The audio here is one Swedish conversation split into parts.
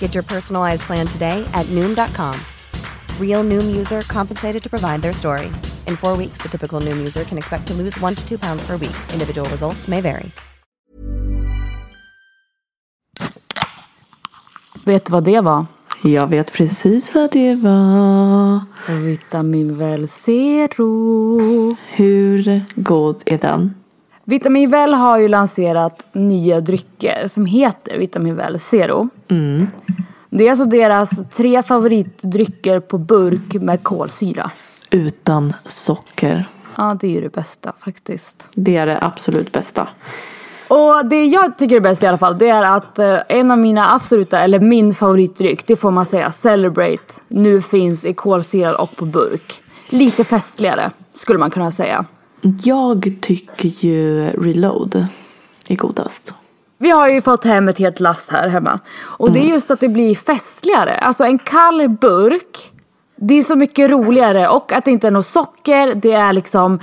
Get your personalized plan today at Noom.com. Real Noom user compensated to provide their story. In four weeks, the typical Noom user can expect to lose one to two pounds per week. Individual results may vary. Vet du vad det var? Jag vet precis vad det var. Vitamin Well Zero. Hur god är den? Vitamin Well har ju lanserat nya drycker som heter Vitamin Well Zero. Mm. Det är alltså deras tre favoritdrycker på burk med kolsyra. Utan socker. Ja, det är ju det bästa faktiskt. Det är det absolut bästa. Och det jag tycker är bäst i alla fall det är att eh, en av mina absoluta, eller min favoritdryck, det får man säga, Celebrate, nu finns i kolsyrad och på burk. Lite festligare skulle man kunna säga. Jag tycker ju Reload är godast. Vi har ju fått hem ett helt lass här hemma. Och det är just att det blir festligare. Alltså en kall burk, det är så mycket roligare. Och att det inte är något socker, det är liksom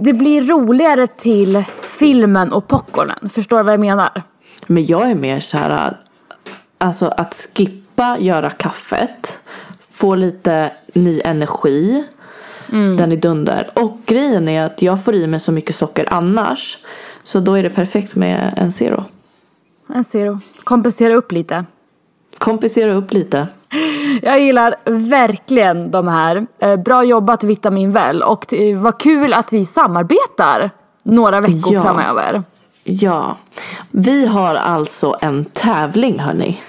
det blir roligare till filmen och popcornen. Förstår du vad jag menar? Men jag är mer så här, alltså att skippa göra kaffet, få lite ny energi, den är dunder. Och grejen är att jag får i mig så mycket socker annars. Så då är det perfekt med en zero. En zero. Kompensera upp lite. Kompensera upp lite. Jag gillar verkligen de här. Eh, Bra jobbat Vitamin Well och det var kul att vi samarbetar några veckor Ja. framöver. Ja, vi har alltså en tävling hörni.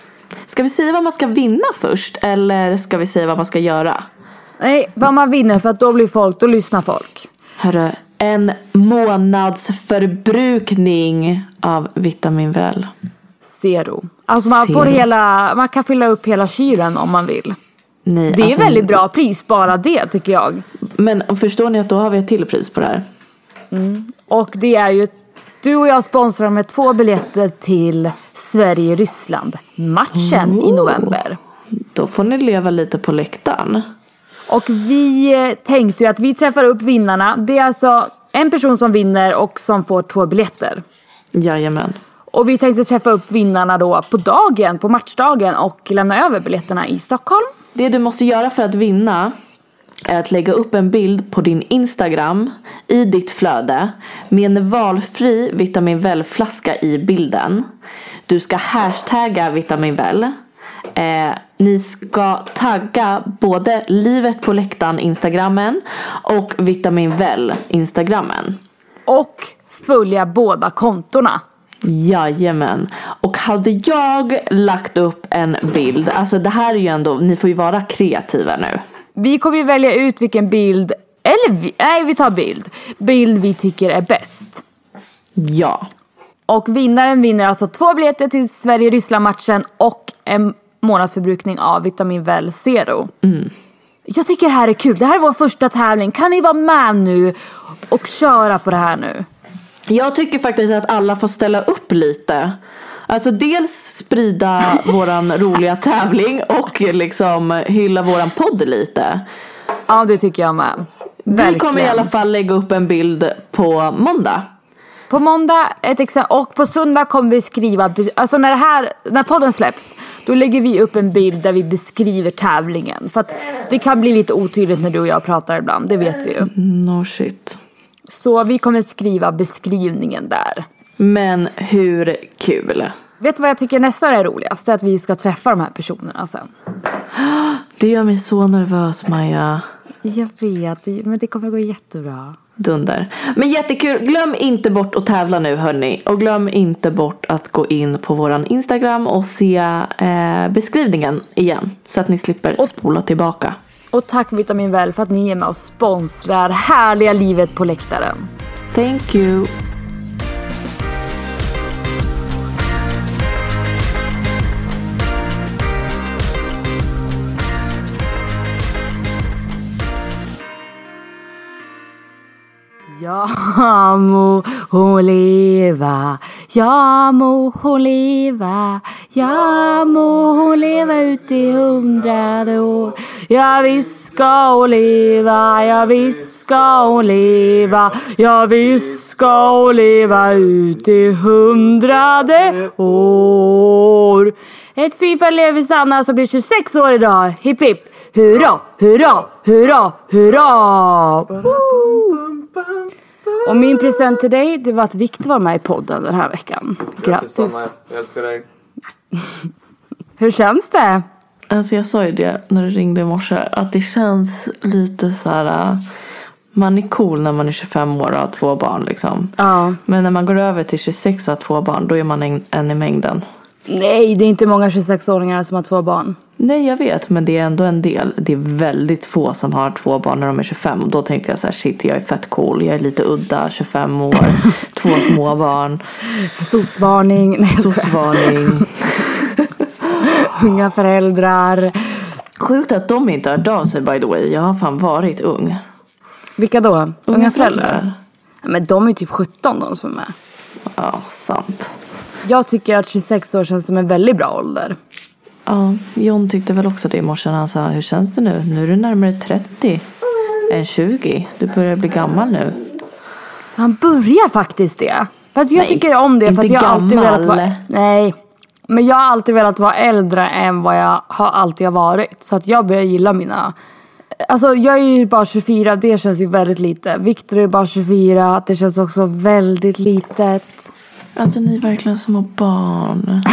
Ska vi säga vad man ska vinna först eller ska vi säga vad man ska göra? Nej, vad man vinner för att då blir folk, då lyssnar folk. Hörru, en månadsförbrukning av Vitamin Well. Zero. Alltså man får Zero. hela, man kan fylla upp hela kylen om man vill. Nej, Det är alltså, väldigt bra pris, bara det tycker jag. Men förstår ni att då har vi ett till pris på det här? Och det är ju, du och jag sponsrar med två biljetter till Sverige-Ryssland matchen i november. Då får ni leva lite på läktaren. Och vi eh, tänkte ju att vi träffar upp vinnarna. Det är alltså en person som vinner och som får två biljetter. Jajamän. Och vi tänkte träffa upp vinnarna då på dagen, på matchdagen och lämna över biljetterna i Stockholm. Det du måste göra för att vinna är att lägga upp en bild på din Instagram i ditt flöde med en valfri Vitamin Well-flaska i bilden. Du ska hashtagga Vitamin Well. Eh, ni ska tagga både Livet på läktaren Instagrammen och Vitamin Well Instagrammen. Och följa båda kontorna. Jajamän. Och hade jag lagt upp en bild, alltså det här är ju ändå, ni får ju vara kreativa nu. Vi kommer ju välja ut vilken bild, eller vi, nej vi tar bild. Bild vi tycker är bäst. Ja. Och vinnaren vinner alltså två biljetter till Sverige-Ryssland-matchen och en månadsförbrukning av Vitamin Well Zero. Jag tycker det här är kul. Det här är vår första tävling. Kan ni vara med nu och köra på det här nu? Jag tycker faktiskt att alla får ställa upp lite. Alltså dels sprida våran roliga tävling och liksom hylla våran podd lite. Ja det tycker jag med. Vi kommer i alla fall lägga upp en bild på måndag. På måndag ett exempel och på söndag kommer vi skriva, alltså när, det här, när podden släpps då lägger vi upp en bild där vi beskriver tävlingen. För att det kan bli lite otydligt när du och jag pratar ibland, det vet vi ju. No shit. Så vi kommer skriva beskrivningen där. Men hur kul? Vet du vad jag tycker nästan är roligast? Det är att vi ska träffa de här personerna sen. Det gör mig så nervös Maja. Jag vet, men det kommer gå jättebra. Dunder. Men jättekul. Glöm inte bort att tävla nu hörni. Och glöm inte bort att gå in på våran Instagram och se eh, beskrivningen igen. Så att ni slipper spola tillbaka. Och tack Vitamin Väl för att ni är med och sponsrar härliga livet på läktaren. Thank you. Ja må hon leva, ja må hon leva, ja må hon leva ut i hundrade år. Ja visst ska hon leva, ja visst ska hon leva, ja visst ska hon leva ut i hundrade år. Ett Fifa lever Sanna som blir 26 år idag. Hipp hipp! Hurra, hurra, hurra, hurra! Woo! Och min present till dig det var att Viktor var med i podden den här veckan. Grattis! Sanna, jag älskar dig. Hur känns det? Alltså jag sa ju det när du ringde i morse. Att det känns lite så här. äh, Man är cool när man är 25 år och har två barn liksom. Ja. Men när man går över till 26 och har två barn. Då är man en, en i mängden. Nej, det är inte många 26-åringar som har två barn. Nej jag vet men det är ändå en del. Det är väldigt få som har två barn när de är 25. Och då tänkte jag så här shit jag är fett cool. Jag är lite udda, 25 år, två små barn. SOS-varning, nej, SOS-varning. unga föräldrar. Sjukt att de inte har hört av sig by the way. Jag har fan varit ung. Vilka då? Unga, föräldrar? Ja, Men de är typ 17 de som är med. Ja, sant. Jag tycker att 26 år känns som en väldigt bra ålder. Ja, John tyckte väl också det i morse när han sa hur känns det nu? Nu är du närmare 30 än 20. Du börjar bli gammal nu. Han börjar faktiskt det. Fast jag Nej, tycker om det för att jag har alltid velat vara... Nej. Men jag har alltid velat vara äldre än vad jag har alltid har varit. Så att jag börjar gilla mina... Alltså jag är ju bara 24, det känns ju väldigt lite. Viktor är bara 24, det känns också väldigt litet. Alltså ni är verkligen små barn.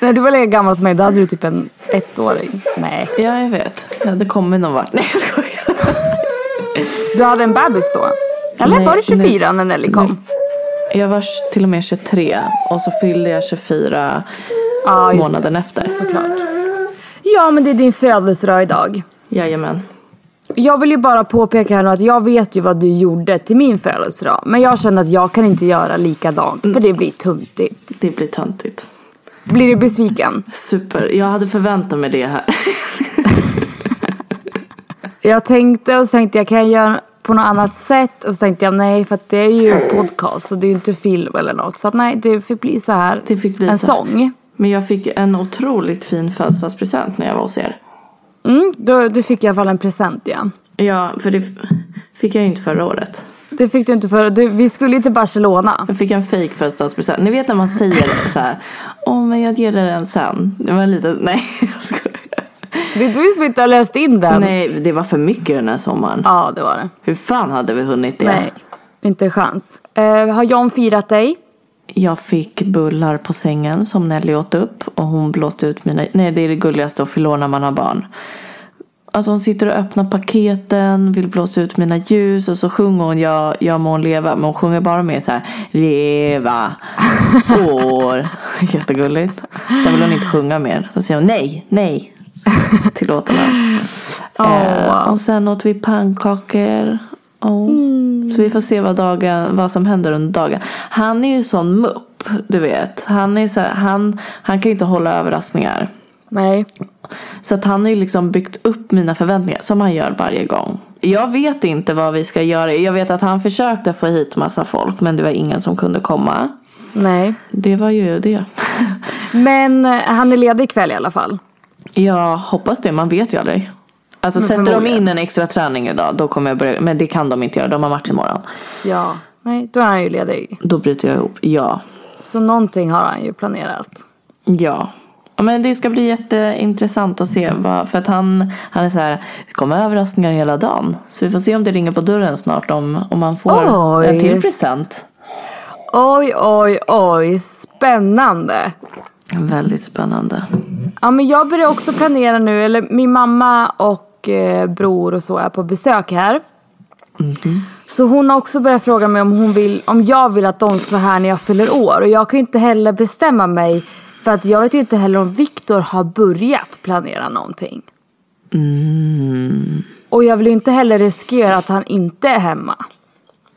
När du var lika gammal som mig, då hade du typ en ettåring. Nej. Ja, jag vet. Jag hade kommit någon vart. Nej, jag skojar. Du hade en bebis då? Eller Nej, var det 24 nu- när Nelly kom? Jag var till och med 23 och så fyllde jag 24 Ja, just månaden efter. det. Såklart. Ja, men det är din födelsedag idag. Jajamän. Jag vill ju bara påpeka här nu att jag vet ju vad du gjorde till min födelsedag. Men jag känner att jag kan inte göra likadant. För det blir tuntigt. Det blir töntigt. Blir du besviken? Super. Jag hade förväntat mig det här. Jag tänkte och så tänkte jag kan jag göra på något annat sätt. Och så tänkte jag nej för att det är ju podcast och det är ju inte film eller något. Så att nej det fick bli så här. Det fick bli en så här. sång. Men jag fick en otroligt fin födelsedagspresent när jag var hos er. Mm, då, du fick i alla fall en present igen. Ja, för det fick jag ju inte förra året. Det fick du inte för du, Vi skulle ju till Barcelona. Jag fick en fake födelsedagspresent. Ni vet när man säger så här. Åh men jag ger dig den sen. Det var lite, nej jag skojar. Det är du som inte har löst in den. Nej det var för mycket den här sommaren. Ja det var det. Hur fan hade vi hunnit det? Nej, inte en chans. Eh, har John firat dig? Jag fick bullar på sängen som Nelly åt upp. Och hon blåste ut mina, nej det är det gulligaste att år när man har barn. Alltså hon sitter och öppnar paketen, vill blåsa ut mina ljus och så sjunger hon jag, jag må hon leva. Men hon sjunger bara med så här leva år. Jättegulligt. Sen vill hon inte sjunga mer. Så säger hon nej, nej till låtarna. Eh, och sen åt vi pannkakor. Oh. Så vi får se vad, dagen, vad som händer under dagen. Han är ju sån mupp, du vet. Han, är så här, han, han kan ju inte hålla överraskningar. Nej. Så att han har ju liksom byggt upp mina förväntningar som han gör varje gång. Jag vet inte vad vi ska göra. Jag vet att han försökte få hit massa folk men det var ingen som kunde komma. Nej. Det var ju det. Men eh, han är ledig ikväll i alla fall. Jag hoppas det, man vet ju aldrig. Alltså Men sätter de in en extra träning idag då kommer jag börja. Men det kan de inte göra, de har match imorgon. Ja. Nej, då är han ju ledig. Då bryter jag ihop. Ja. Så någonting har han ju planerat. Ja. Ja, Men det ska bli jätteintressant att se. Vad, för att han, han är så här, det kommer överraskningar hela dagen. Så vi får se om det ringer på dörren snart om, om man får Oj. en till present. Oj, oj, oj. Spännande. Väldigt spännande. Ja, men jag börjar också planera nu. Eller min mamma och eh, bror och så är på besök här. Så hon har också börjat fråga mig om, hon vill, om jag vill att de ska vara här när jag fyller år. Och jag kan ju inte heller bestämma mig. För att jag vet ju inte heller om Viktor har börjat planera någonting. Och jag vill ju inte heller riskera att han inte är hemma.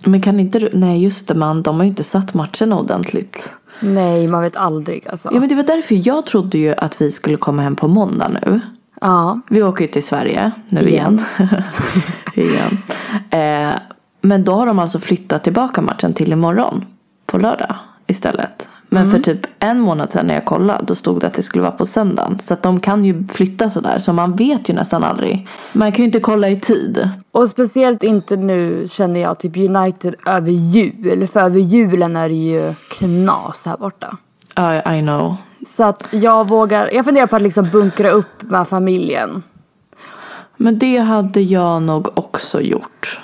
Men kan inte du, nej just det man, de har ju inte satt matchen ordentligt. Nej, man vet aldrig alltså. Ja men det var därför jag trodde ju att vi skulle komma hem på måndag nu. Ja. Vi åker ju till Sverige nu igen. igen. Eh, men då har de alltså flyttat tillbaka matchen till imorgon. På lördag istället. Men för typ en månad sedan när jag kollade då stod det att det skulle vara på söndagen. Så att de kan ju flytta sådär. Så man vet ju nästan aldrig. Man kan ju inte kolla i tid. Och speciellt inte nu känner jag typ United över jul. För över julen är det ju knas här borta. I, I know. Så att jag vågar, jag funderar på att liksom bunkra upp med familjen. Men det hade jag nog också gjort.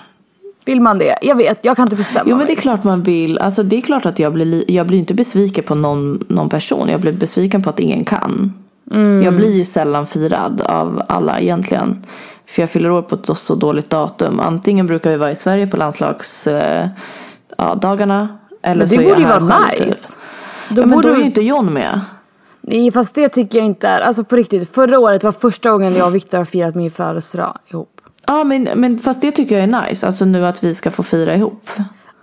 Vill man det? Jag vet, jag kan inte bestämma Jo men det är mig. klart man vill. Alltså det är klart att jag blir, li- jag blir inte besviken på någon, någon person. Jag blir besviken på att ingen kan. Jag blir ju sällan firad av alla egentligen. För jag fyller år på ett så dåligt datum. Antingen brukar vi vara i Sverige på landslags eh, ja. Eller Men så det är jag borde ju här vara själv, nice. typ. Då Ja, men borde då är ju inte John med. Nej fast det tycker jag inte är, alltså på riktigt. Förra året var första gången jag och Viktor har firat min födelsedag ihop. Ja men, men fast det tycker jag är nice. Alltså nu att vi ska få fira ihop.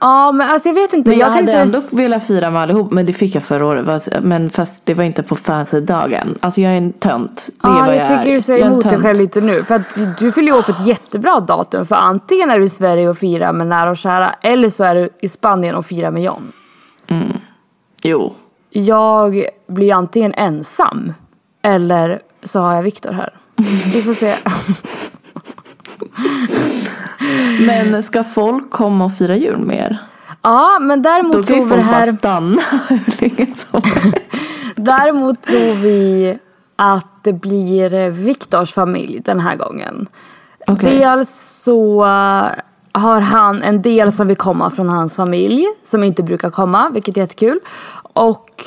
Ja men alltså jag vet inte. Men jag, kan hade inte... ändå velat fira med allihop. Men det fick jag förra året. Men fast det var inte på fancy-dagen. Alltså jag är en tönt. Det är Ja, vad jag jag tycker är. du säger Jag är emot dig själv lite nu. För att du- fyller ju upp ett jättebra datum. För antingen är du i Sverige och firar med nära och kära. Eller så är du i Spanien och firar med John. Jo. Jag blir antingen ensam. Eller så har jag Viktor här. Vi får se. Men ska folk komma och fira jul med er? Ja men Då däremot kan tror ju vi det folk bara här. stanna hur länge som Däremot tror vi att det blir Viktors familj den här gången. Okej. Dels så eh, har han en del som vill komma från hans familj som inte brukar komma, vilket är jättekul. Och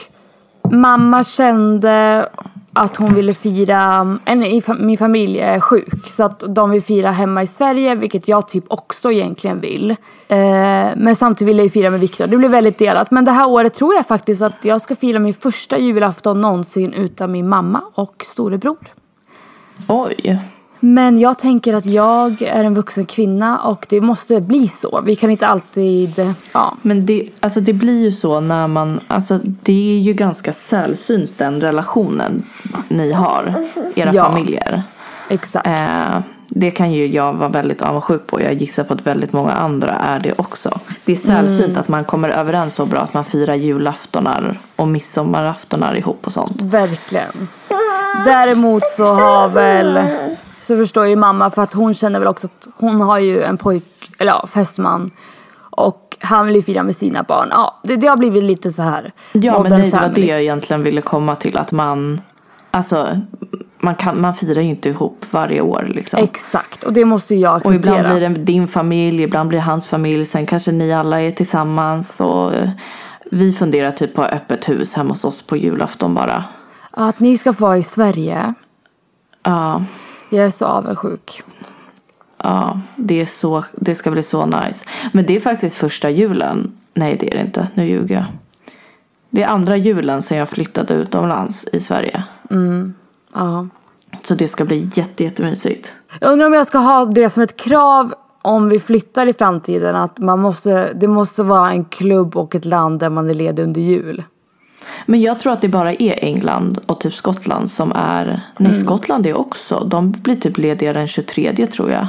mamma kände att hon ville fira, en i min familj är sjuk så att de vill fira hemma i Sverige vilket jag typ också egentligen vill. Eh, men samtidigt vill jag ju fira med Viktor. Det blir väldigt delat. Men det här året tror jag faktiskt att jag ska fira min första julafton någonsin utan min mamma och storebror. Oj. Men jag tänker att jag är en vuxen kvinna och det måste bli så. Vi kan inte alltid, ja. Men det, alltså det blir ju så när man, alltså det är ju ganska sällsynt den relationen ni har, era Ja. familjer. Exakt. Eh, det kan ju jag vara väldigt avundsjuk på. Jag gissar på att väldigt många andra är det också. Det är sällsynt Mm. att man kommer överens så bra att man firar julaftonar och midsommaraftonar ihop och sånt. Verkligen. Däremot så har väl, så förstår ju mamma för att hon känner väl också att hon har ju en pojk, eller ja, fästman. Och han vill ju fira med sina barn. Ja, det, det har blivit lite så här. Ja men nej, det var det jag egentligen ville komma till. Att man, alltså man, kan, man firar ju inte ihop varje år liksom. Exakt, och det måste jag Och acceptera. ibland blir det din familj, ibland blir det hans familj. Sen kanske ni alla är tillsammans. Och eh, vi funderar typ på öppet hus hemma hos oss på julafton bara. Att ni ska få vara i Sverige. Ja, Jag är så avundsjuk. ja det, är så, det ska bli så nice. Men det är faktiskt första julen. Nej det är det inte, nu ljuger jag. Det är andra julen sen jag flyttade utomlands i Sverige. Ja. Så det ska bli jätte, jättemysigt. Jag undrar om jag ska ha det som ett krav om vi flyttar i framtiden. Att man måste, det måste vara en klubb och ett land där man är ledig under jul. Men jag tror att det bara är England och typ Skottland som är... Nej, Mm. Skottland är också. De blir typ lediga den 23 tror jag.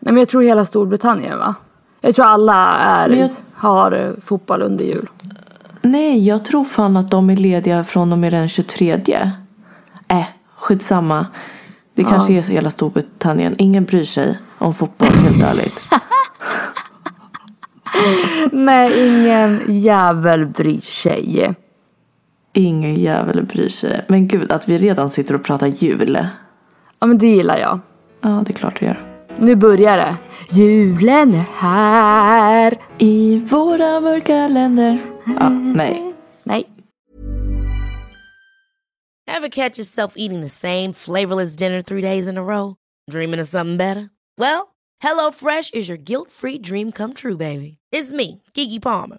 Nej men jag tror hela Storbritannien va? Jag tror alla är, jag- har fotboll under jul. Nej, jag tror fan att de är lediga från och med den 23. Äh, skitsamma. Det kanske är så hela Storbritannien. Ingen bryr sig om fotboll, helt ärligt. Nej, ingen jävel bryr sig. Ingen jävel bryr sig. Men gud, att vi redan sitter och pratar jul. Ja men det gillar jag. Ja, det är klart vi gör. Nu börjar det. Julen är här. I våra mörka länder. Ja, nej. Nej. Ever catch yourself eating the same flavorless dinner three days in a row? Dreaming of something better? Well, HelloFresh is your guilt-free dream come true, baby. It's me, Gigi Palmer.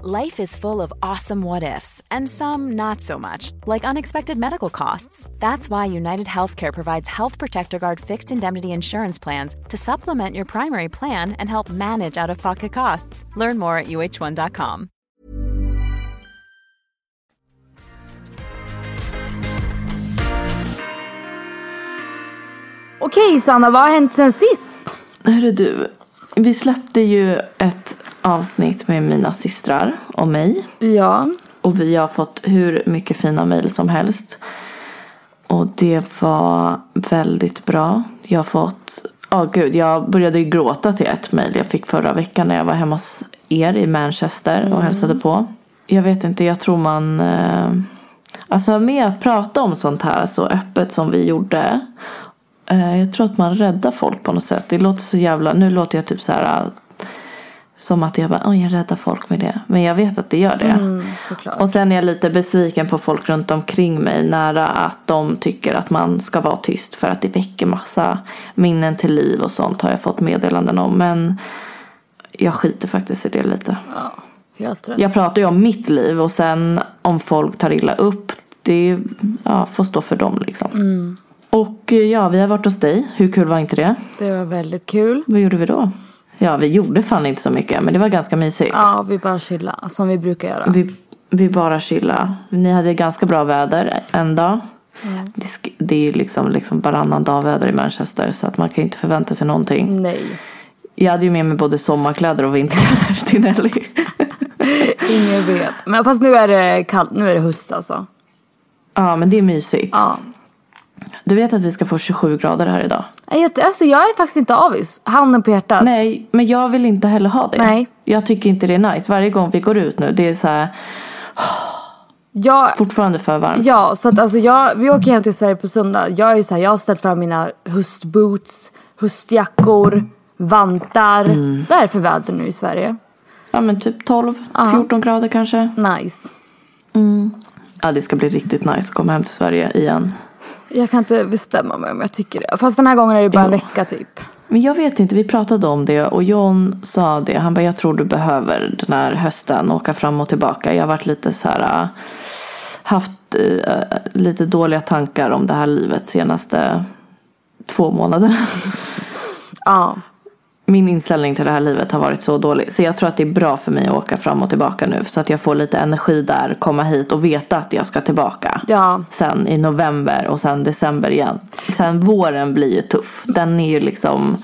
Life is full of awesome what ifs, and some not so much, like unexpected medical costs. That's why United Healthcare provides Health Protector Guard fixed indemnity insurance plans to supplement your primary plan and help manage out of pocket costs. Learn more at uh1.com. Okej Sanna, vad har hänt sen sist? Hörru du, vi släppte ju ett avsnitt med mina systrar och mig. Ja. Och vi har fått hur mycket fina mejl som helst. Och det var väldigt bra. Jag har fått, ja gud, jag började ju gråta till ett mejl jag fick förra veckan när jag var hemma hos er i Manchester och hälsade på. Jag vet inte, jag tror man, eh, alltså med att prata om sånt här så öppet som vi gjorde. Eh, jag tror att man räddar folk på något sätt. Det låter så jävla, nu låter jag typ så här som att jag bara, oj jag räddar folk med det. Men jag vet att det gör det. Mm. Och sen är jag lite besviken på folk runt omkring mig. Nära att de tycker att man ska vara tyst. För att det väcker massa minnen till liv och sånt har jag fått meddelanden om. Men jag skiter faktiskt i det lite. Helt rätt. Jag pratar ju om mitt liv och sen om folk tar illa upp. Det ja, får stå för dem liksom. Mm. Och ja, vi har varit hos dig. Hur kul var inte det? Det var väldigt kul. Vad gjorde vi då? Ja, vi gjorde fan inte så mycket. Men det var ganska mysigt. Ja, vi bara chilla som vi brukar göra. Vi, vi bara chilla. Ni hade ganska bra väder en dag. Det, sk- det är liksom, liksom varannan dag väder i Manchester. Så att man kan ju inte förvänta sig någonting. Nej, Jag hade ju med mig både sommarkläder och vinterkläder till Nelly. ingen vet. Men fast nu är det kallt, nu är det höst alltså. ja, men det är mysigt. Ja. Du vet att vi ska få 27 grader här idag? Alltså jag är faktiskt inte avis. Handen på hjärtat. Nej, men jag vill inte heller ha det. Nej. Jag tycker inte det är nice. Varje gång vi går ut nu, det är så här Jag, fortfarande för varmt. ja, så att alltså jag, vi åker hem till Sverige på söndag. Jag är så här, jag har ställt fram mina höstboots, höstjackor, vantar. Mm. Vad är det för väder nu i Sverige? Ja, men typ 12, 14 grader kanske. Nice. Ja, det ska bli riktigt nice att komma hem till Sverige igen. Jag kan inte bestämma mig om jag tycker det. Fast den här gången är det bara en vecka typ. Men jag vet inte, vi pratade om det och John sa det. Han bara, jag tror du behöver den här hösten åka fram och tillbaka. Jag har varit lite så här, äh, haft äh, lite dåliga tankar om det här livet senaste två månaderna. Ja. Min inställning till det här livet har varit så dålig. Så jag tror att det är bra för mig att åka fram och tillbaka nu. Så att jag får lite energi där, komma hit och veta att jag ska tillbaka. Ja. Sen i november och sen december igen. Sen våren blir ju tuff. Den är ju liksom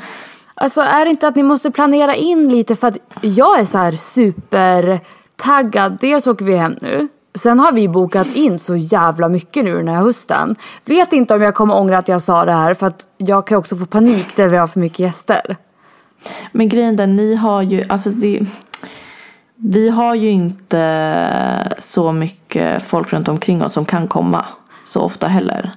Alltså är det inte att ni måste planera in lite för att jag är så här super taggad. Dels åker vi hem nu. Sen har vi bokat in så jävla mycket nu den här hösten. Vet inte om jag kommer ångra att jag sa det här för att jag kan också få panik där vi har för mycket gäster. Men grejen är, ni har ju, alltså det, vi har ju inte så mycket folk runt omkring oss som kan komma så ofta heller.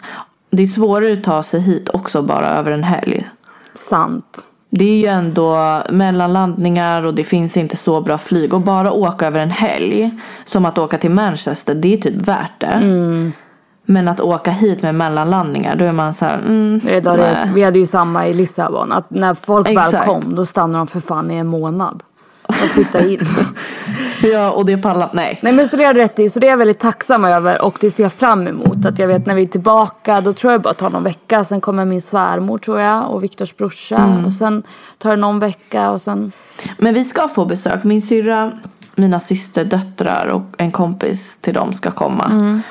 Det är svårare att ta sig hit också bara över en helg. Sant. Det är ju ändå mellanlandningar och det finns inte så bra flyg. Och bara åka över en helg, som att åka till Manchester, det är typ värt det. Mm. Men att åka hit med mellanlandningar, då är man så här, mm, Det vi hade ju samma i Lissabon. Att när folk väl Exakt. kom då stannade de för fan i en månad. Och flyttade in. Ja, och det pallar, nej. Nej men så det är rätt i. Så det är jag väldigt tacksam över och det ser jag fram emot. Att jag vet när vi är tillbaka då tror jag bara tar någon vecka. Sen kommer min svärmor tror jag och Viktors brorsa. Mm. Och sen tar det någon vecka och sen. Men vi ska få besök. Min syrra, mina systerdöttrar och en kompis till dem ska komma.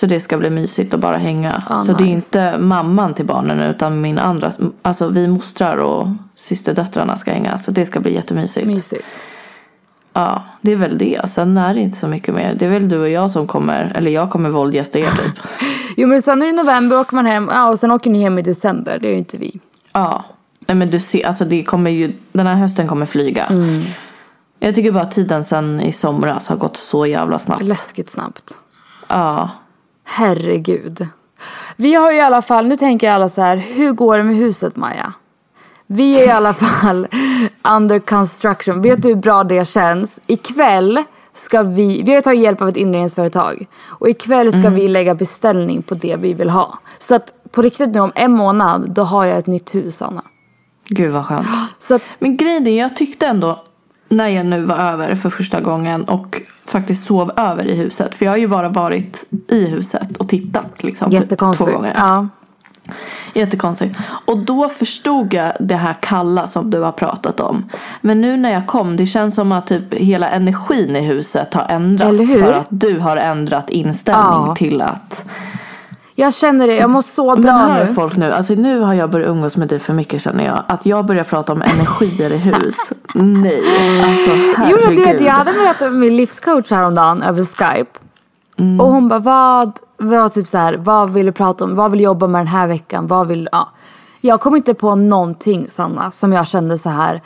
Så det ska bli mysigt att bara hänga. Ah, så det är nice. inte mamman till barnen utan min andra, alltså vi mostrar och systerdöttrarna ska hänga. Så det ska bli jättemysigt. Mysigt. Ja, det är väl det. Sen är det inte så mycket mer. Det är väl du och jag som kommer, eller jag kommer våldgästa er typ. Jo men sen är det november åker man hem. Ja och sen åker ni hem i december. Det är ju inte vi. Ja. Nej men du ser, alltså det kommer ju, den här hösten kommer flyga. Mm. Jag tycker bara att tiden sen i somras har gått så jävla snabbt. Läskigt snabbt. Ja. Herregud. Vi har i alla fall, nu tänker alla så här, hur går det med huset Maja? Vi är i alla fall under construction. Vet du hur bra det känns? Ikväll ska vi, vi har tagit hjälp av ett inredningsföretag. Och ikväll ska vi lägga beställning på det vi vill ha. Så att på riktigt nu om en månad, då har jag ett nytt hus Anna. Gud vad skönt. Att, Men grejen är, jag tyckte ändå när jag nu var över för första gången och faktiskt sov över i huset. För jag har ju bara varit i huset och tittat liksom. typ jättekonstigt. Två gånger. Ja. Jättekonstigt. Och då förstod jag det här kalla som du har pratat om. Men nu när jag kom, det känns som att typ hela energin i huset har ändrats. Eller hur? För att du har ändrat inställning Ja. till att. Jag känner det, jag mår så Men bra hör nu. folk nu, alltså nu har jag börjat umgås med dig för mycket känner jag. Att jag börjar prata om energier i hus. Nej, alltså Jo men du vet herregud. jag hade möte med min livscoach häromdagen över Skype. Mm. Och hon bara vad, vad typ så här, vad vill du prata om, vad vill du jobba med den här veckan, vad vill, ja. Jag kom inte på någonting Sanna som jag kände så här.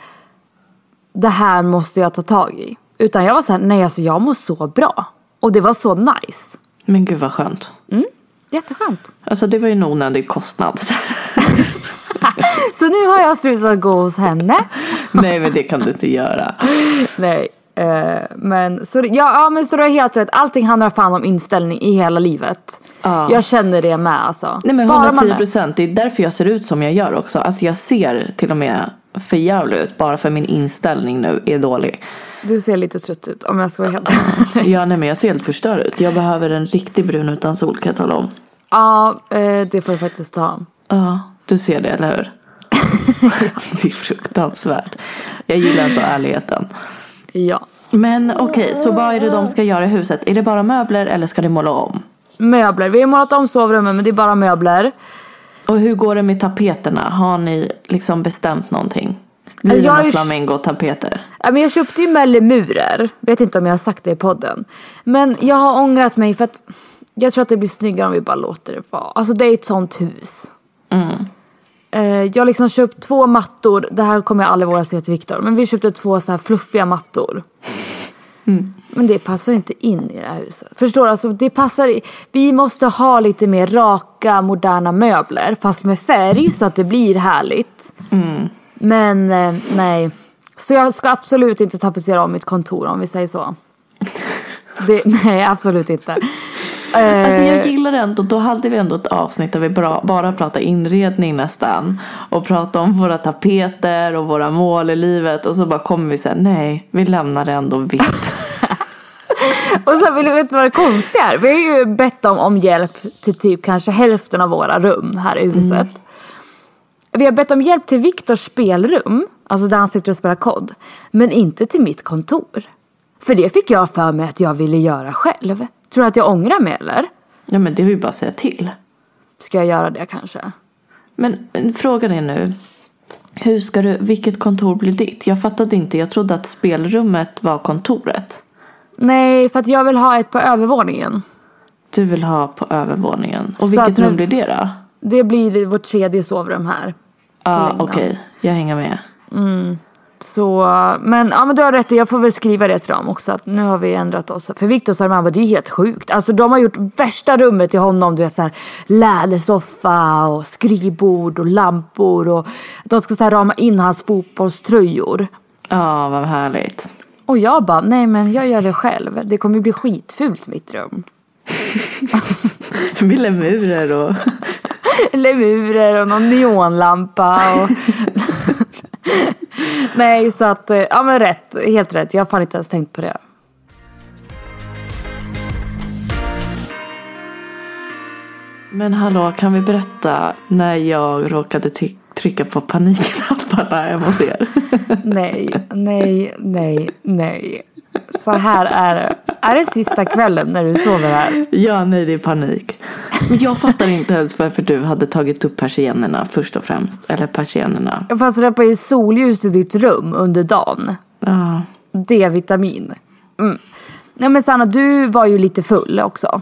Det här måste jag ta tag i. Utan jag var så här, nej alltså jag mår så bra. Och det var så nice. Men gud vad skönt. Jätteskönt. Alltså det var ju en onödig kostnad. Så nu har jag slutat gå hos henne. Nej men det kan du inte göra. Nej. Eh, men så, ja, ja men så du har helt rätt. Allting handlar fan om inställning i hela livet. Ja. Jag känner det med alltså. Nej men Bara man 110 är- procent. Det är därför jag ser ut som jag gör också. Alltså jag ser till och med för jävla ut. Bara för min inställning nu är dålig. Du ser lite trött ut om jag ska vara helt ärlig. Ja nej men jag ser helt förstörd ut. Jag behöver en riktig brun utan sol kan jag tala om. Ja, eh, det får du faktiskt ta. Ja, du ser det eller hur? det är fruktansvärt. Jag gillar inte ärligheten. Ja. Men okej, så vad är det de ska göra i huset? Är det bara möbler eller ska de måla om? Möbler. Vi har målat om sovrummen men det är bara möbler. Och hur går det med tapeterna? Har ni liksom bestämt någonting? Blir det jag några flamingotapeter? Ja, men jag köpte ju mellemurer. Vet inte om jag har sagt det i podden. Men jag har ångrat mig för att jag tror att det blir snyggare om vi bara låter det vara. Alltså det är ett sånt hus. Eh, Jag har liksom köpt två mattor. Det här kommer jag aldrig våga säga till Viktor. Men vi köpte två så här fluffiga mattor. Men det passar inte in i det här huset. Förstår du? Alltså, det passar i. Vi måste ha lite mer raka, moderna möbler. Fast med färg så att det blir härligt. Men eh, nej. Så jag ska absolut inte tapetsera om mitt kontor om vi säger så. Det, nej, absolut inte. Eh, Alltså jag gillar det ändå. Då hade vi ändå ett avsnitt där vi bara, bara pratade inredning nästan. Och pratade om våra tapeter och våra mål i livet. Och så bara kommer vi säga nej, vi lämnar det ändå vitt. Och så vill du veta vad det konstiga är? Vi har ju bett dem om hjälp till typ kanske hälften av våra rum här i huset. Vi har bett om hjälp till Viktors spelrum, alltså där han sitter och spelar kod. Men inte till mitt kontor. För det fick jag för mig att jag ville göra själv. Tror du att jag ångrar mig eller? ja men det är ju bara att säga till. Ska jag göra det kanske? Men, men frågan är nu. Hur ska du, vilket kontor blir ditt? Jag fattade inte. Jag trodde att spelrummet var kontoret. Nej, för att jag vill ha ett på övervåningen. Du vill ha på övervåningen. Och Så vilket att rum blir det då? Det blir vårt tredje sovrum här. Ja, längden. okej. Jag hänger med. Så, men, ja, men du har rätt, jag får väl skriva det till dem också. Att nu har vi ändrat oss. För Viktor sa här, bara, det är helt sjukt. Alltså de har gjort värsta rummet till honom. Du vet så här, lädersoffa och skrivbord och lampor. Och de ska så här, rama in hans fotbollströjor. Ja, vad härligt. Och jag bara, nej men jag gör det själv. Det kommer bli skitfult mitt rum. Med lemurer och... lemurer och någon neonlampa. Och Nej, så att, eh, ja men rätt, helt rätt. Jag har fan inte ens tänkt på det. Men hallå, kan vi berätta när jag råkade ty- trycka på panikknapparna hemma hos er? Nej, nej, nej, nej. Så här är det. Är det sista kvällen när du sover här? ja, nej det är panik. Men jag fattar inte ens varför du hade tagit upp persiennerna först och främst. Eller persiennerna. Fast det är solljus i ditt rum under dagen. Ja. D-vitamin. Mm. Nej men Sanna, du var ju lite full också.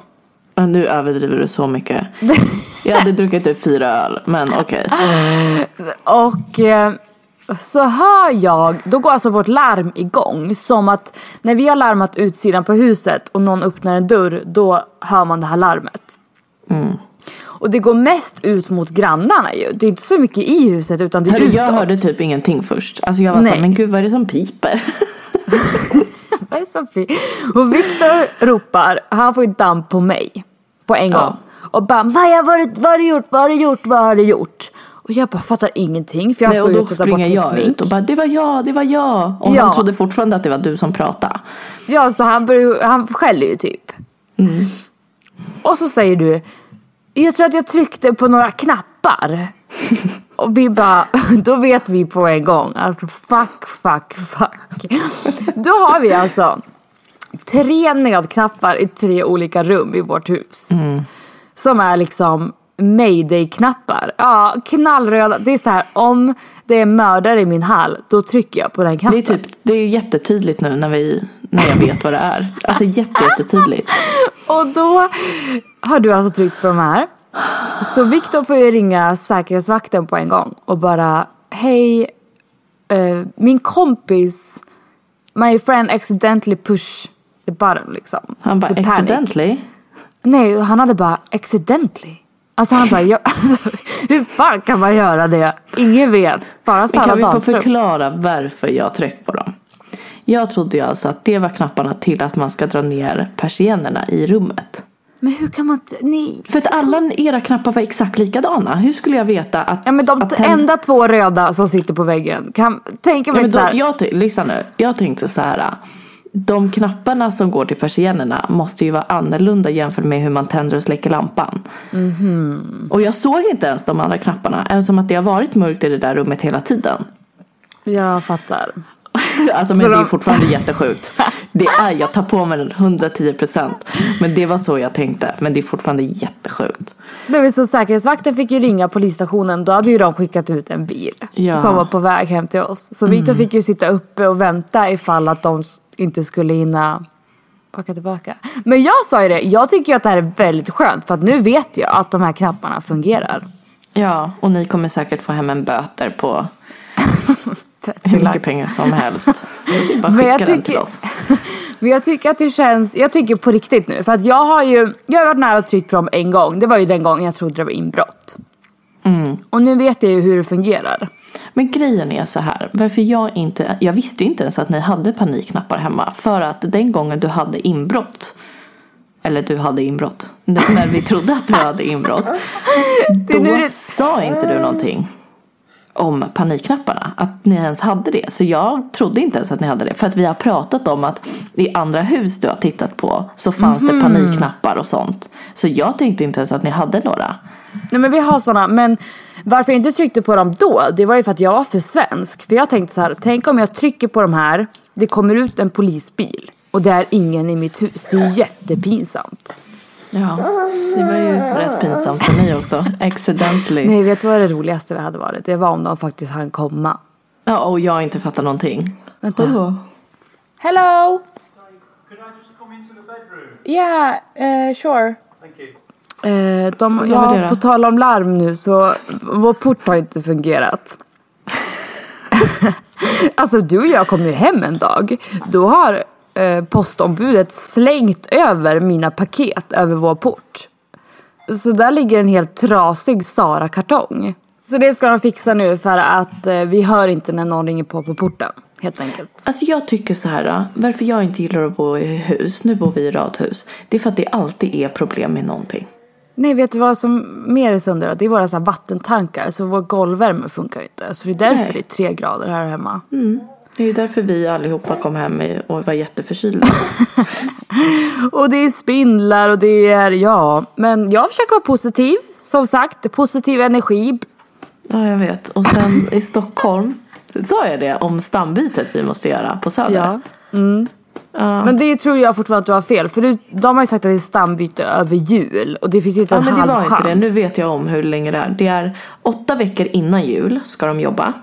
Ja, nu överdriver du så mycket. Jag hade druckit typ fyra öl, men okej. Och eh, så hör jag, då går alltså vårt larm igång. Som att när vi har larmat utsidan på huset och någon öppnar en dörr, då hör man det här larmet. Och det går mest ut mot grannarna ju. Det är inte så mycket i huset utan det är Hörru, jag utåt. hörde typ ingenting först. Alltså jag var Nej. så men gud vad är det som piper? Vad är så fint? Och Viktor ropar, han får ju damp på mig. På en gång. Och bara Maja vad har, du, vad har du gjort, vad har du gjort, vad har du gjort? Och jag bara fattar ingenting för jag Nej, och då springer jag ut och bara det var jag, det var jag. Och Ja. han trodde fortfarande att det var du som pratade. Ja, så han, han skäller ju typ. Och så säger du, jag tror att jag tryckte på några knappar. Och vi bara, då vet vi på en gång att fuck, fuck, fuck. Då har vi alltså tre nödknappar i tre olika rum i vårt hus. Som är liksom mayday-knappar. Ja, knallröda. Det är så här, om det är mördare i min hall, då trycker jag på den Det knappen. är, typ, det är jättetydligt nu när, vi, när jag vet vad det är. Alltså jätte, jättetydligt. Och då har du alltså tryckt på de här. Så Viktor får ju ringa säkerhetsvakten på en gång och bara hej, eh, min kompis, my friend accidentally push the button liksom. Han bara accidentally. Nej, han hade bara accidentally. Alltså han bara, jag, hur fan kan man göra det? Ingen vet. Bara Men Sara kan vi få förklara varför jag tryckte på dem? Jag trodde ju alltså att det var knapparna till att man ska dra ner persiennerna i rummet. Men hur kan man inte, nej. För att alla era knappar var exakt likadana. Hur skulle jag veta att... Ja men de att enda två röda som sitter på väggen. Kan, tänker Ja, mig men då, jag, t- lyssna nu. Jag tänkte så här. De knapparna som går till persiennerna måste ju vara annorlunda jämfört med hur man tänder och släcker lampan. Mhm. Och jag såg inte ens de andra knapparna. Eftersom att det har varit mörkt i det där rummet hela tiden. Jag fattar. Alltså men Så det är de- fortfarande jättesjukt. Det är, jag tar på mig den 110 procent. Men det var så jag tänkte. Men det är fortfarande jättesjukt. Det var så säkerhetsvakten fick ju ringa polisstationen. Då hade ju de skickat ut en bil. Ja. Mm. Som var på väg hem till oss. Så Victor fick ju sitta uppe och vänta ifall att de inte skulle hinna packa tillbaka. Men jag sa ju det. Jag tycker att det här är väldigt skönt. För att nu vet jag att de här knapparna fungerar. Ja, och ni kommer säkert få hem en böter på 30 hur mycket pengar som helst. Bara skicka den till tycker- oss. Men jag tycker att det känns, jag tycker på riktigt nu. För att jag har ju, jag har varit nära att trycka på dem en gång. Det var ju den gången jag trodde det var inbrott. Mm. Och nu vet jag ju hur det fungerar. Men grejen är så här. Varför jag inte. Jag visste ju inte ens att ni hade panikknappar hemma. För att den gången du hade inbrott. Eller du hade inbrott. När vi trodde att du hade inbrott. Då sa inte du någonting. Om panikknapparna. Att ni ens hade det. Så jag trodde inte ens att ni hade det. För att vi har pratat om att i andra hus du har tittat på. Så fanns det Mhm. panikknappar och sånt. Så jag tänkte inte ens att ni hade några. Nej men vi har sådana, men varför jag inte tryckte på dem då, det var ju för att jag var för svensk. För jag tänkte så här, tänk om jag trycker på de här, det kommer ut en polisbil och det är ingen i mitt hus. Det är ju jättepinsamt. Ja, det var ju rätt pinsamt för mig också. Accidentally. Nej, vet du vad det roligaste det hade varit? Det var om de faktiskt hann komma. Ja, och jag inte fattar någonting. Vänta. Hello! Yeah, uh, sure. Eh, de, ja, på tal om larm nu så vår port har inte fungerat. alltså du och jag kom ju hem en dag. Då har eh, postombudet slängt över mina paket över vår port. Så där ligger en helt trasig Sara-kartong. Så det ska de fixa nu för att eh, vi hör inte när någon ringer på på porten. Helt enkelt. Alltså jag tycker så här, då, varför jag inte gillar att bo i hus, nu bor vi i radhus. Det är för att det alltid är problem med någonting. Nej, vet du vad som mer är sönder? Det är våra så här vattentankar. Så vår golvvärme funkar inte. Så det är därför Nej. det är tre grader här hemma. Det är ju därför vi allihopa kom hem och var jätteförkylda. Och det är spindlar och det är, ja. Men jag försöker vara positiv. Som sagt, positiv energi. ja, jag vet. Och sen i Stockholm, sa jag det om stambytet vi måste göra på Söder? Ja. Mm. Ja. Men det tror jag fortfarande att du har fel. För du, de har ju sagt att det är stambyte över jul. Och det finns inte Ja en men det halv var inte chans. det. Nu vet jag om hur länge det är. Det är åtta veckor innan jul ska de jobba.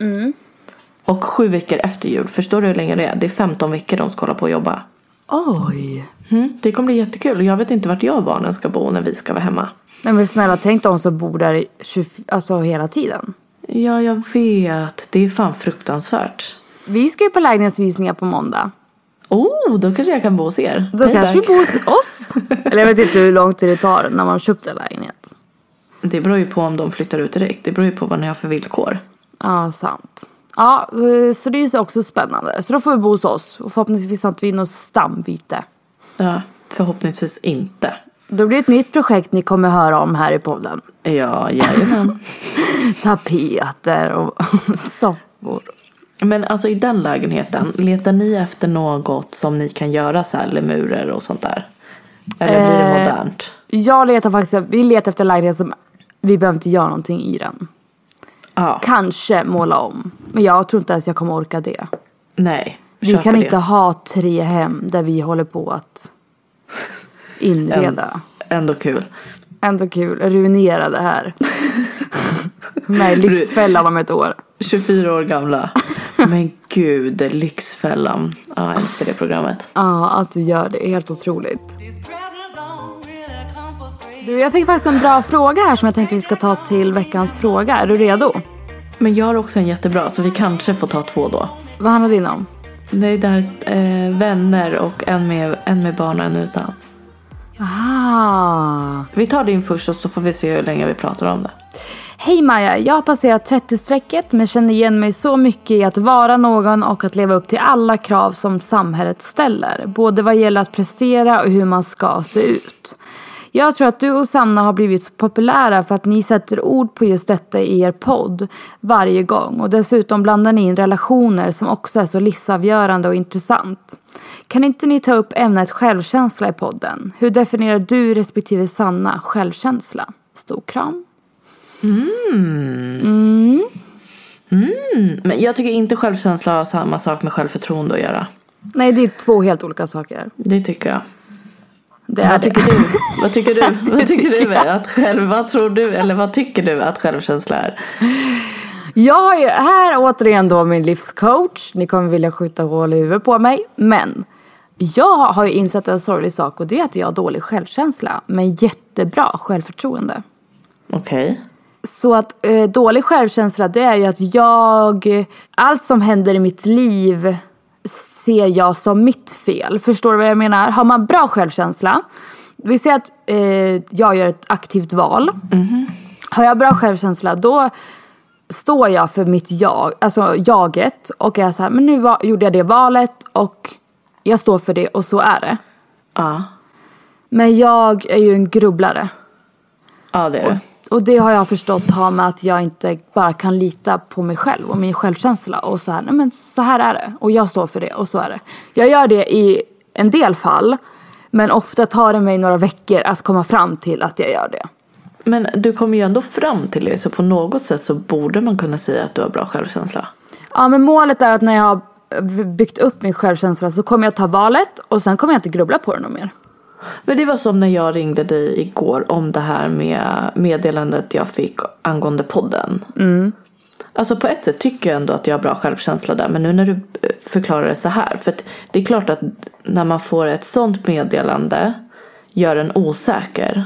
Mm. Och sju veckor efter jul. Förstår du hur länge det är? Det är 15 veckor de ska hålla på och jobba. Oj. Mm, det kommer bli jättekul. Jag vet inte vart jag och barnen ska bo när vi ska vara hemma. Nej men snälla, tänk de som bor där i 20, alltså hela tiden. Ja, jag vet. Det är fan fruktansvärt. Vi ska ju på lägenhetsvisningar på måndag. Oh, då kanske jag kan bo hos er. Då kanske vi bor hos oss. Eller jag vet inte hur lång tid det tar när man har köpt en lägenhet. Det beror ju på om de flyttar ut direkt. Det beror ju på vad ni har för villkor. Ja, sant. Ja, eh, så det är ju också spännande. Så då får vi bo hos oss. Och förhoppningsvis har inte vi något stambyte. Ja, förhoppningsvis inte. Då blir det ett nytt projekt ni kommer höra om här i podden. Ja, jajamän. Tapeter och soffor. Men alltså i den lägenheten, letar ni efter något som ni kan göra så här, lemurer och sånt där? Eller blir det Eh, modernt? Jag letar faktiskt, vi letar efter en lägenhet som vi behöver inte göra någonting i den. Ja, Kanske måla om. Men jag tror inte ens jag kommer orka det. nej. Vi kan det. inte ha tre hem där vi håller på att inreda. Ändå kul. Ändå kul, ruinera det här. Med Lyxfällan om ett år. 24 år gamla. Men gud, Lyxfällan. Ja, jag älskar det programmet. Ja, att du gör det är helt otroligt. Du, jag fick faktiskt en bra fråga här som jag tänkte vi ska ta till veckans fråga. Är du redo? Men jag har också en jättebra så vi kanske får ta två då. Vad handlar din om? Det är där eh, vänner och en med, en med barn och en utan. Ah. Vi tar din först och så får vi se hur länge vi pratar om det. Hej Maja, jag har passerat 30-strecket men känner igen mig så mycket i att vara någon och att leva upp till alla krav som samhället ställer. Både vad gäller att prestera och hur man ska se ut. Jag tror att du och Sanna har blivit så populära för att ni sätter ord på just detta i er podd varje gång och dessutom blandar ni in relationer som också är så livsavgörande och intressant. Kan inte ni ta upp ämnet självkänsla i podden? Hur definierar du respektive Sanna självkänsla? Stor kram. Men jag tycker inte självkänsla har samma sak med självförtroende att göra. Nej, det är två helt olika saker. Det tycker jag. Det är Vad det. tycker du? Vad tycker du? Vad tycker du är att själv, vad tror du eller vad tycker du att självkänsla är? Jag har ju här återigen då min livscoach. Ni kommer vilja skjuta hål i huvudet på mig. Men jag har ju insett en sorglig sak och det är att jag har dålig självkänsla. Men jättebra självförtroende. Okej. Så att eh, dålig självkänsla det är ju att jag, allt som händer i mitt liv ser jag som mitt fel. Förstår du vad jag menar? Har man bra självkänsla, vi säger att eh, jag gör ett aktivt val. Har jag bra självkänsla då står jag för mitt jag, alltså jaget och är så här, men nu va- gjorde jag det valet och jag står för det och så är det. Ja. Men jag är ju en grubblare. Ja det är det. Och det har jag förstått har med att jag inte bara kan lita på mig själv och min självkänsla och så här, nej men så här är det och jag står för det och så är det. Jag gör det i en del fall men ofta tar det mig några veckor att komma fram till att jag gör det. Men du kommer ju ändå fram till det så på något sätt så borde man kunna säga att du har bra självkänsla. Ja men målet är att när jag har byggt upp min självkänsla så kommer jag ta valet och sen kommer jag inte grubbla på det något mer. Men det var som när jag ringde dig igår om det här med meddelandet jag fick angående podden. Alltså på ett sätt tycker jag ändå att jag har bra självkänsla där. Men nu när du eh, förklarar det så här. För det är klart att när man får ett sånt meddelande gör en osäker.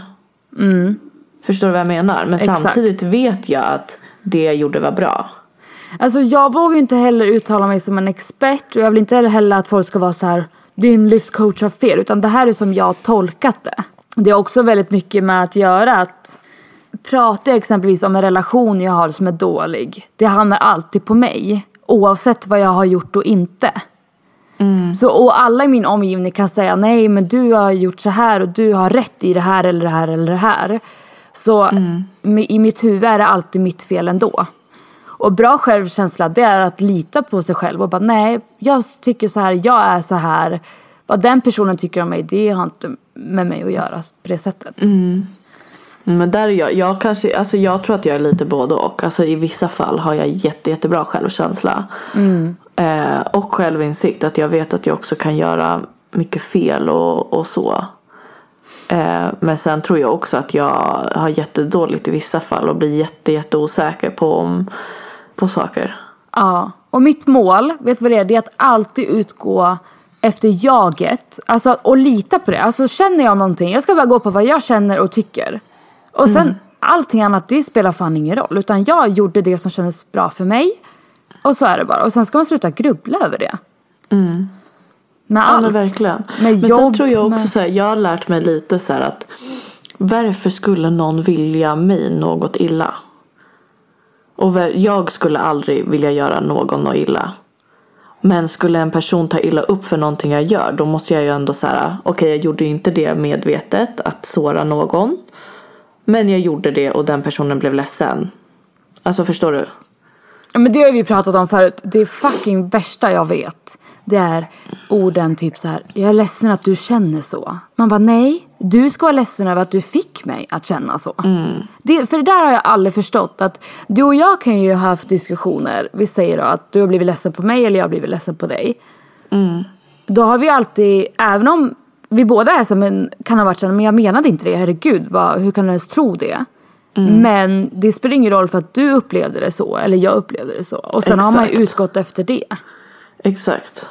Förstår du vad jag menar? Men Exakt. samtidigt vet jag att det jag gjorde var bra. Alltså jag vågar inte heller uttala mig som en expert och jag vill inte heller att folk ska vara så här din livscoach har fel utan det här är som jag har tolkat det. Det är också väldigt mycket med att göra att pratar jag exempelvis om en relation jag har som är dålig. Det hamnar alltid på mig oavsett vad jag har gjort och inte. Så, och alla i min omgivning kan säga nej men du har gjort så här och du har rätt i det här eller det här eller det här. Så mi- i mitt huvud är det alltid mitt fel ändå. Och bra självkänsla det är att lita på sig själv och bara nej jag tycker så här, jag är så här. Vad den personen tycker om mig det har inte med mig att göra på det sättet. Men där är jag, jag kanske, alltså jag tror att jag är lite både och. Alltså i vissa fall har jag jätte, jättebra självkänsla. Eh, och självinsikt. Att jag vet att jag också kan göra mycket fel och, och så. Eh, men sen tror jag också att jag har jättedåligt i vissa fall och blir jätte, jätte osäker på, om, på saker. Ja, och mitt mål, vet du vad det är? Det är att alltid utgå efter jaget. Alltså och lita på det. Alltså känner jag någonting, jag ska bara gå på vad jag känner och tycker. Och sen allting annat, det spelar fan ingen roll. Utan jag gjorde det som kändes bra för mig. Och så är det bara. Och sen ska man sluta grubbla över det. Med Ja allt. men verkligen. Med men sen jobb, tror jag också med- så här, jag har lärt mig lite så här att varför skulle någon vilja mig något illa? Och jag skulle aldrig vilja göra någon något illa. Men skulle en person ta illa upp för någonting jag gör då måste jag ju ändå säga okej jag gjorde ju inte det medvetet att såra någon. Men jag gjorde det och den personen blev ledsen. Alltså förstår du? Ja, men det har vi pratat om förut. Det fucking värsta jag vet. Det är orden typ så här. Jag är ledsen att du känner så. Man bara nej. Du ska vara ledsen över att du fick mig att känna så. Det, för det där har jag aldrig förstått. Att du och jag kan ju ha haft diskussioner. Vi säger då att du har blivit ledsen på mig eller jag har blivit ledsen på dig. Då har vi alltid, även om vi båda är så men kan ha varit så men jag menade inte det, herregud, vad, hur kan du ens tro det? Men det spelar ingen roll för att du upplevde det så, eller jag upplevde det så. Och sen har man ju Exakt. utgått efter det. Exakt.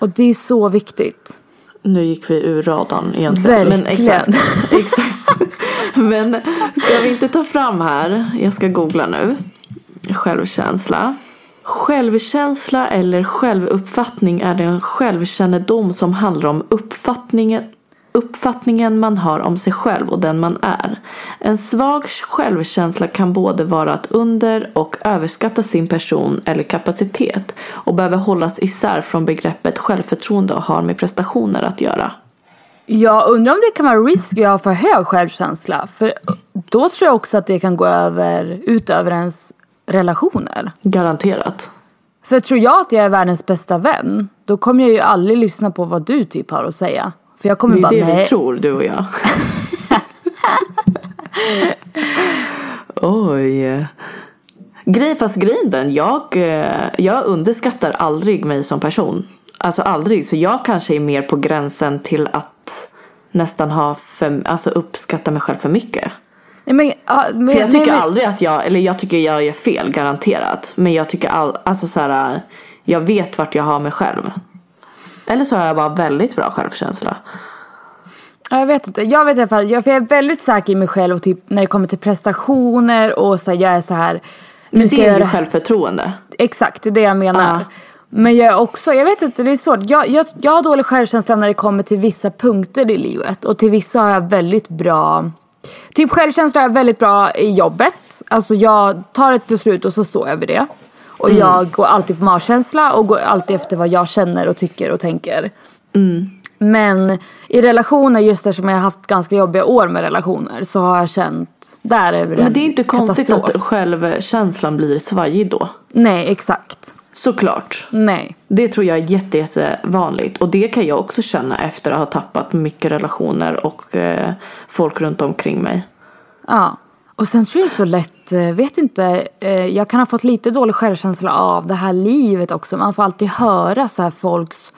Och det är så viktigt. Nu gick vi ur radarn egentligen. Men Verkligen. exakt, exakt. Men ska vi inte ta fram här. Jag ska googla nu. Självkänsla. Självkänsla eller självuppfattning är den självkännedom som handlar om uppfattningen uppfattningen man har om sig själv och den man är. En svag självkänsla kan både vara att under och överskatta sin person eller kapacitet och behöver hållas isär från begreppet självförtroende och har med prestationer att göra. Jag undrar om det kan vara risk att ha för hög självkänsla. För då tror jag också att det kan gå över, ut över ens relationer. Garanterat. För tror jag att jag är världens bästa vän, då kommer jag ju aldrig lyssna på vad du typ har att säga. För jag kommer Det är bara, det vi nej. tror du och jag. Oj. Grej fast grejen den, jag, eh, jag underskattar aldrig mig som person. Alltså aldrig. Så jag kanske är mer på gränsen till att nästan ha för, alltså uppskatta mig själv för mycket. Nej, men, men, För jag tycker men- aldrig att jag, eller jag tycker jag är fel garanterat. Men jag tycker all, alltså så här, jag vet vart jag har mig själv. Eller så har jag bara väldigt bra självkänsla. Ja, Jag vet inte. Jag vet i alla fall, jag, för jag är väldigt säker i mig själv och typ när det kommer till prestationer och så här, jag är så här. Men det är ju självförtroende. Exakt, det är det jag menar. Ja. Men jag är också, jag vet inte, det är svårt. Jag, jag, jag har dålig självkänsla när det kommer till vissa punkter i livet. Och till vissa har jag väldigt bra, typ självkänsla är väldigt bra i jobbet. Alltså jag tar ett beslut och så står jag vid det. Och jag går alltid på magkänsla och går alltid efter vad jag känner och tycker och tänker. Men i relationer, just eftersom jag har haft ganska jobbiga år med relationer, så har jag känt, där är det Men det är inte konstigt katastrof. att självkänslan blir svajig då. Nej, exakt. Såklart. Nej. Det tror jag är jätte, jättevanligt. Och det kan jag också känna efter att ha tappat mycket relationer och eh, folk runt omkring mig. Ja. Och sen tror jag så lätt, eh, vet inte, eh, jag kan ha fått lite dålig självkänsla av det här livet också. Man får alltid höra så här folks...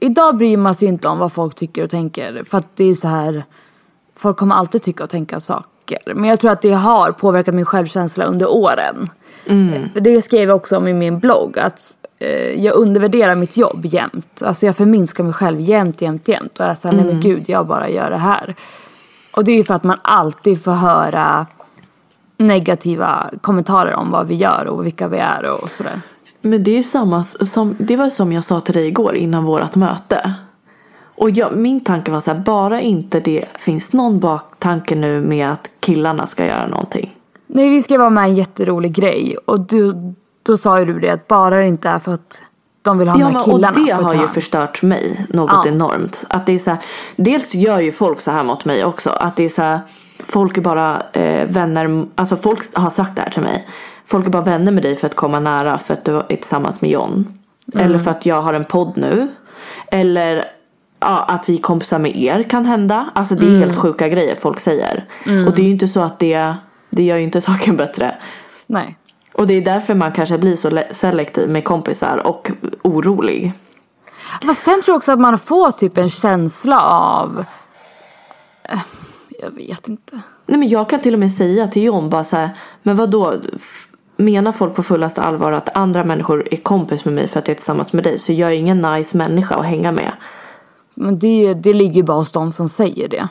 Idag bryr man sig inte om vad folk tycker och tänker. För att det är så här, folk kommer alltid tycka och tänka saker. Men jag tror att det har påverkat min självkänsla under åren. Mm. Det skrev jag också om i min blogg. Att eh, jag undervärderar mitt jobb jämt. Alltså jag förminskar mig själv jämt, jämt, jämt. Och jag säger, nej Mm. men gud, jag bara gör det här. Och det är ju för att man alltid får höra negativa kommentarer om vad vi gör och vilka vi är och sådär. Men det är samma som, det var som jag sa till dig igår innan vårt möte. Och jag, min tanke var så här, bara inte det finns någon baktanke nu med att killarna ska göra någonting. Nej, vi ska vara med i en jätterolig grej. Och du, då sa ju du det att bara det inte är för att de vill ha Ja med men och killarna det har ju förstört mig något Ja. enormt. Att det är så här, dels gör ju folk så här mot mig också. Att det är så här, folk är bara eh, vänner, alltså folk har sagt det här till mig. Folk är bara vänner med dig för att komma nära för att du är tillsammans med John. Mm. Eller för att jag har en podd nu. Eller ja, att vi är kompisar med er kan hända. Alltså det är Mm. helt sjuka grejer folk säger. Och det är ju inte så att det, det gör ju inte saken bättre. Nej. Och det är därför man kanske blir så le- selektiv med kompisar och orolig. Fast sen tror jag också att man får typ en känsla av... eh, Jag vet inte. Nej men jag kan till och med säga till John bara så här, men vad då? Menar folk på fullaste allvar att andra människor är kompis med mig för att jag är tillsammans med dig så jag är ingen nice människa att hänga med. Men det, det ligger ju bara hos de som säger det.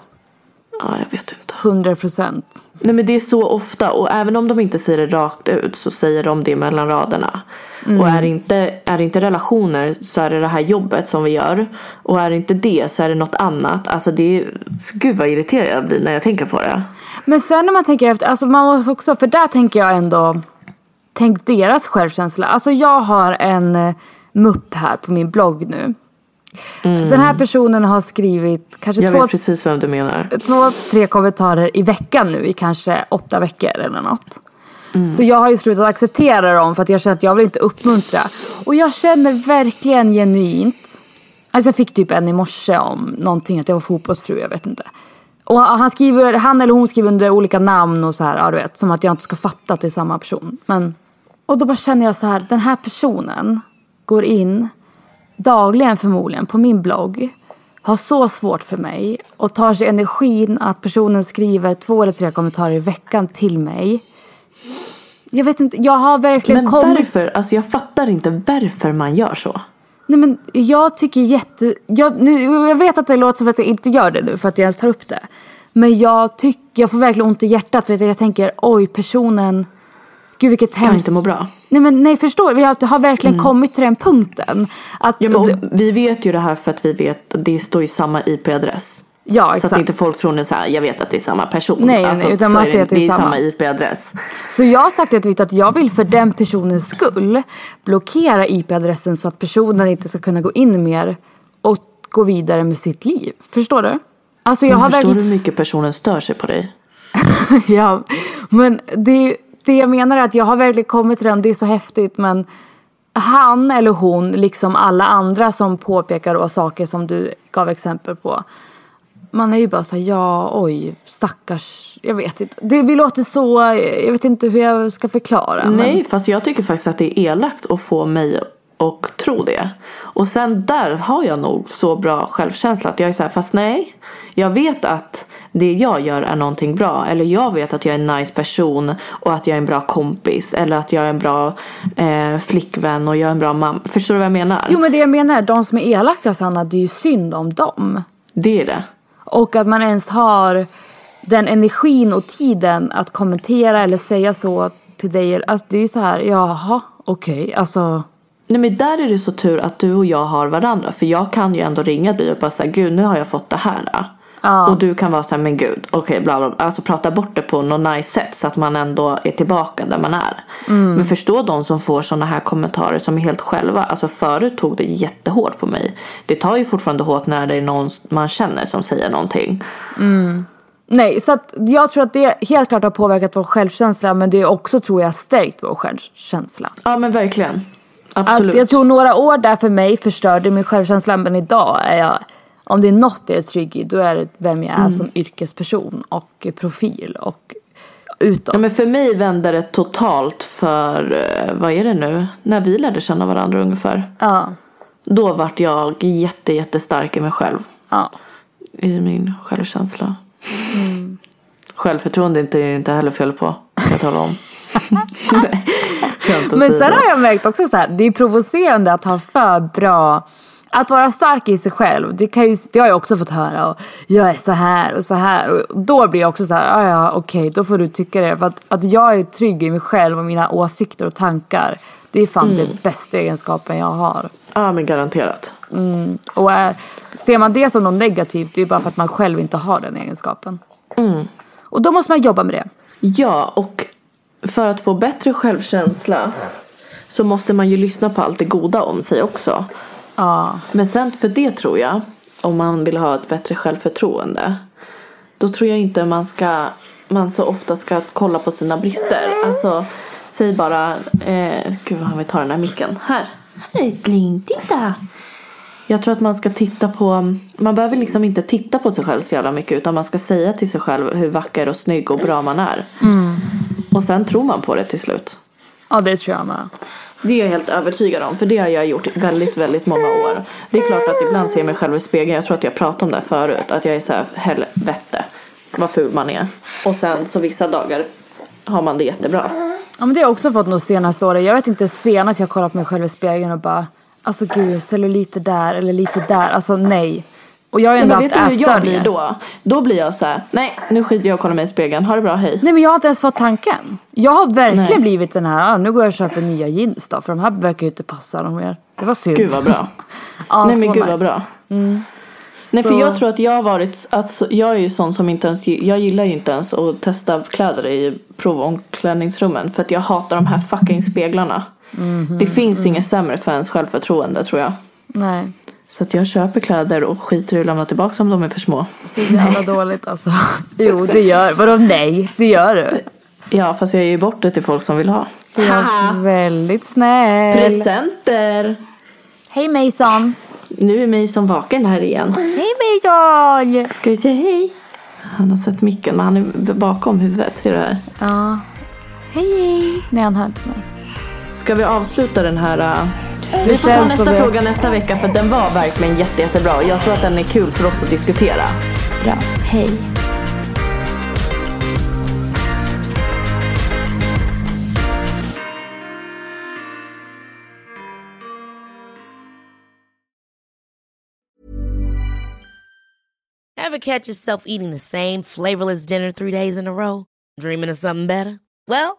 Ja, jag vet inte. 100 procent. Nej men det är så ofta och även om de inte säger det rakt ut så säger de det mellan raderna. Och är det, inte, är det inte relationer så är det det här jobbet som vi gör. Och är det inte det så är det något annat. Alltså det är, gud vad irriterad jag blir när jag tänker på det. Men sen när man tänker efter, alltså man måste också, för där tänker jag ändå, tänk deras självkänsla. Alltså jag har en eh, mupp här på min blogg nu. Den här personen har skrivit kanske Mm. Jag två, vet precis vem du menar. två, tre kommentarer i veckan nu i kanske åtta veckor eller något. Så jag har ju slutat acceptera dem för att jag känner att jag vill inte uppmuntra. Och jag känner verkligen genuint. Alltså jag fick typ en i morse om någonting att jag var fotbollsfru, jag vet inte. Och han skriver, han eller hon skriver under olika namn och så här, ja du vet. Som att jag inte ska fatta att det är samma person. Men, och då bara känner jag så här, den här personen går in dagligen förmodligen på min blogg. Har så svårt för mig och tar sig energin att personen skriver två eller tre kommentarer i veckan till mig. Jag vet inte, jag har verkligen Men kommit... varför? Alltså jag fattar inte varför man gör så. Nej men jag tycker jätte... Jag, nu, jag vet att det låter som att jag inte gör det nu för att jag ens tar upp det. Men jag tycker, jag får verkligen ont i hjärtat för att jag tänker oj personen... Gud vilket hemskt... inte må bra. Nej men nej förstår? Jag har verkligen kommit till den punkten. Att, Mm. Ja, men, och vi vet ju det här för att vi vet att det står ju samma IP-adress. ja Så exakt. att inte folk tror nu så här, jag vet att det är samma person. Nej, alltså, nej, utan man är ser att det är det är samma. samma IP-adress. Så jag har sagt till att jag vill för den personens skull blockera IP-adressen så att personen inte ska kunna gå in mer och gå vidare med sitt liv. Förstår du? Alltså jag Men har förstår verkligen... du hur mycket personen stör sig på dig? ja, men det, det jag menar är att jag har verkligen kommit till den, det är så häftigt men han eller hon, liksom alla andra som påpekar då saker som du gav exempel på. Man är ju bara såhär, ja oj, stackars, jag vet inte. Det vi låter så, jag vet inte hur jag ska förklara. Nej, men- fast jag tycker faktiskt att det är elakt att få mig att tro det. Och sen där har jag nog så bra självkänsla att jag är så här, fast nej. Jag vet att det jag gör är någonting bra. Eller jag vet att jag är en nice person och att jag är en bra kompis. Eller att jag är en bra eh, flickvän och jag är en bra mamma. Förstår du vad jag menar? Jo men det jag menar är, de som är elaka Sanna, det är ju synd om dem. Det är det. Och att man ens har den energin och tiden att kommentera eller säga så till dig. Alltså det är ju så här, jaha, okej, alltså. Nej men där är det så tur att du och jag har varandra. För jag kan ju ändå ringa dig och bara säga gud nu har jag fått det här. Då." Ja. Och du kan vara så här men gud okej bla bla bla. Alltså prata bort det på något nice sätt så att man ändå är tillbaka där man är. Mm. Men förstå de som får sådana här kommentarer som är helt själva. Alltså förut tog det jättehårt på mig. Det tar ju fortfarande hårt när det är någon man känner som säger någonting. Nej, så att jag tror att det helt klart har påverkat vår självkänsla men det är också tror jag stärkt vår självkänsla. Ja men verkligen. Att Absolut. jag tror några år där för mig förstörde min självkänsla men idag är jag om det är något jag är trygg i då är det vem jag är Mm. som yrkesperson och profil och utåt. Ja, men för mig vände det totalt för, eh, vad är det nu, när vi lärde känna varandra ungefär. Ja, Då vart jag jätte, jättestark i mig själv. ja. I min självkänsla. Självförtroende är inte, inte heller fel på. Kan jag tala om. Men sen har jag märkt också så här, det är provocerande att ha för bra att vara stark i sig själv, det, kan ju, det har jag också fått höra. Och jag är så här och så här. Och då blir jag också så här, "Ah, ja okej då får du tycka det. För att, att jag är trygg i mig själv och mina åsikter och tankar. Det är fan den bästa egenskapen jag har. Ja men garanterat. Och äh, ser man det som något negativt, det är bara för att man själv inte har den egenskapen. Och då måste man jobba med det. Ja och för att få bättre självkänsla så måste man ju lyssna på allt det goda om sig också. Ja. Men sen för det tror jag, om man vill ha ett bättre självförtroende. Då tror jag inte man ska, man så ofta ska kolla på sina brister. Alltså, säg bara, eh, gud vad han vill ta den här micken. Här, här älskling, titta. Jag tror att man ska titta på, man behöver liksom inte titta på sig själv så jävla mycket. Utan man ska säga till sig själv hur vacker och snygg och bra man är. Och sen tror man på det till slut. ja, det tror jag med. Det är jag helt övertygad om. För det har jag gjort i väldigt, väldigt många år. Det är klart att ibland ser jag mig själv i spegeln. Jag tror att jag pratade om det här förut. Att jag är så här, helvete. Vad ful man är. Och sen så vissa dagar har man det jättebra. Ja men det har jag också fått de senaste åren. Jag vet inte senast jag kollat mig själv i spegeln och bara Alltså gud, celluliter där eller lite där. Alltså nej. Och jag har ju ändå men vet haft du hur jag blir ätstörningar. då? Då blir jag så här, nej nu skiter jag och kollar mig i spegeln. Ha det bra, hej. Nej men jag har inte ens fått tanken. Jag har verkligen Nej. blivit den här, ah, nu går jag och köper nya jeans då. För de här verkar ju inte passa dem mer. Det var synd. Gud vad bra. ja, nej men gud nice. vad bra. Nej Så- för jag tror att jag har varit, alltså, jag är ju sån som inte ens, jag gillar ju inte ens att testa kläder i provomklädningsrummen. För att jag hatar de här fucking speglarna. Mhm, Det finns inget sämre för ens självförtroende tror jag. Nej, Så att jag köper kläder och skiter i att lämna tillbaka om de är för små. så jävla dåligt alltså. Jo det gör, vadå nej? Det gör du. Ja fast jag ger ju bort det till folk som vill ha. Är väldigt snäll. Presenter! Hej Mason. Nu är mig som vaken här igen. Hej Mason. Ska vi säga hej? Han har sett micken men han är bakom huvudet. Ser du här? Ja. Hej hej. Nej han hör inte mig. Ska vi avsluta den här? Uh... Vi får ta nästa fråga nästa vecka för den var verkligen jätte, jättebra. Och jag tror att den är kul för oss att diskutera. Bra. Hej. Ever catch yourself eating the same flavorless dinner three days in a row? Dreaming of something better? Well,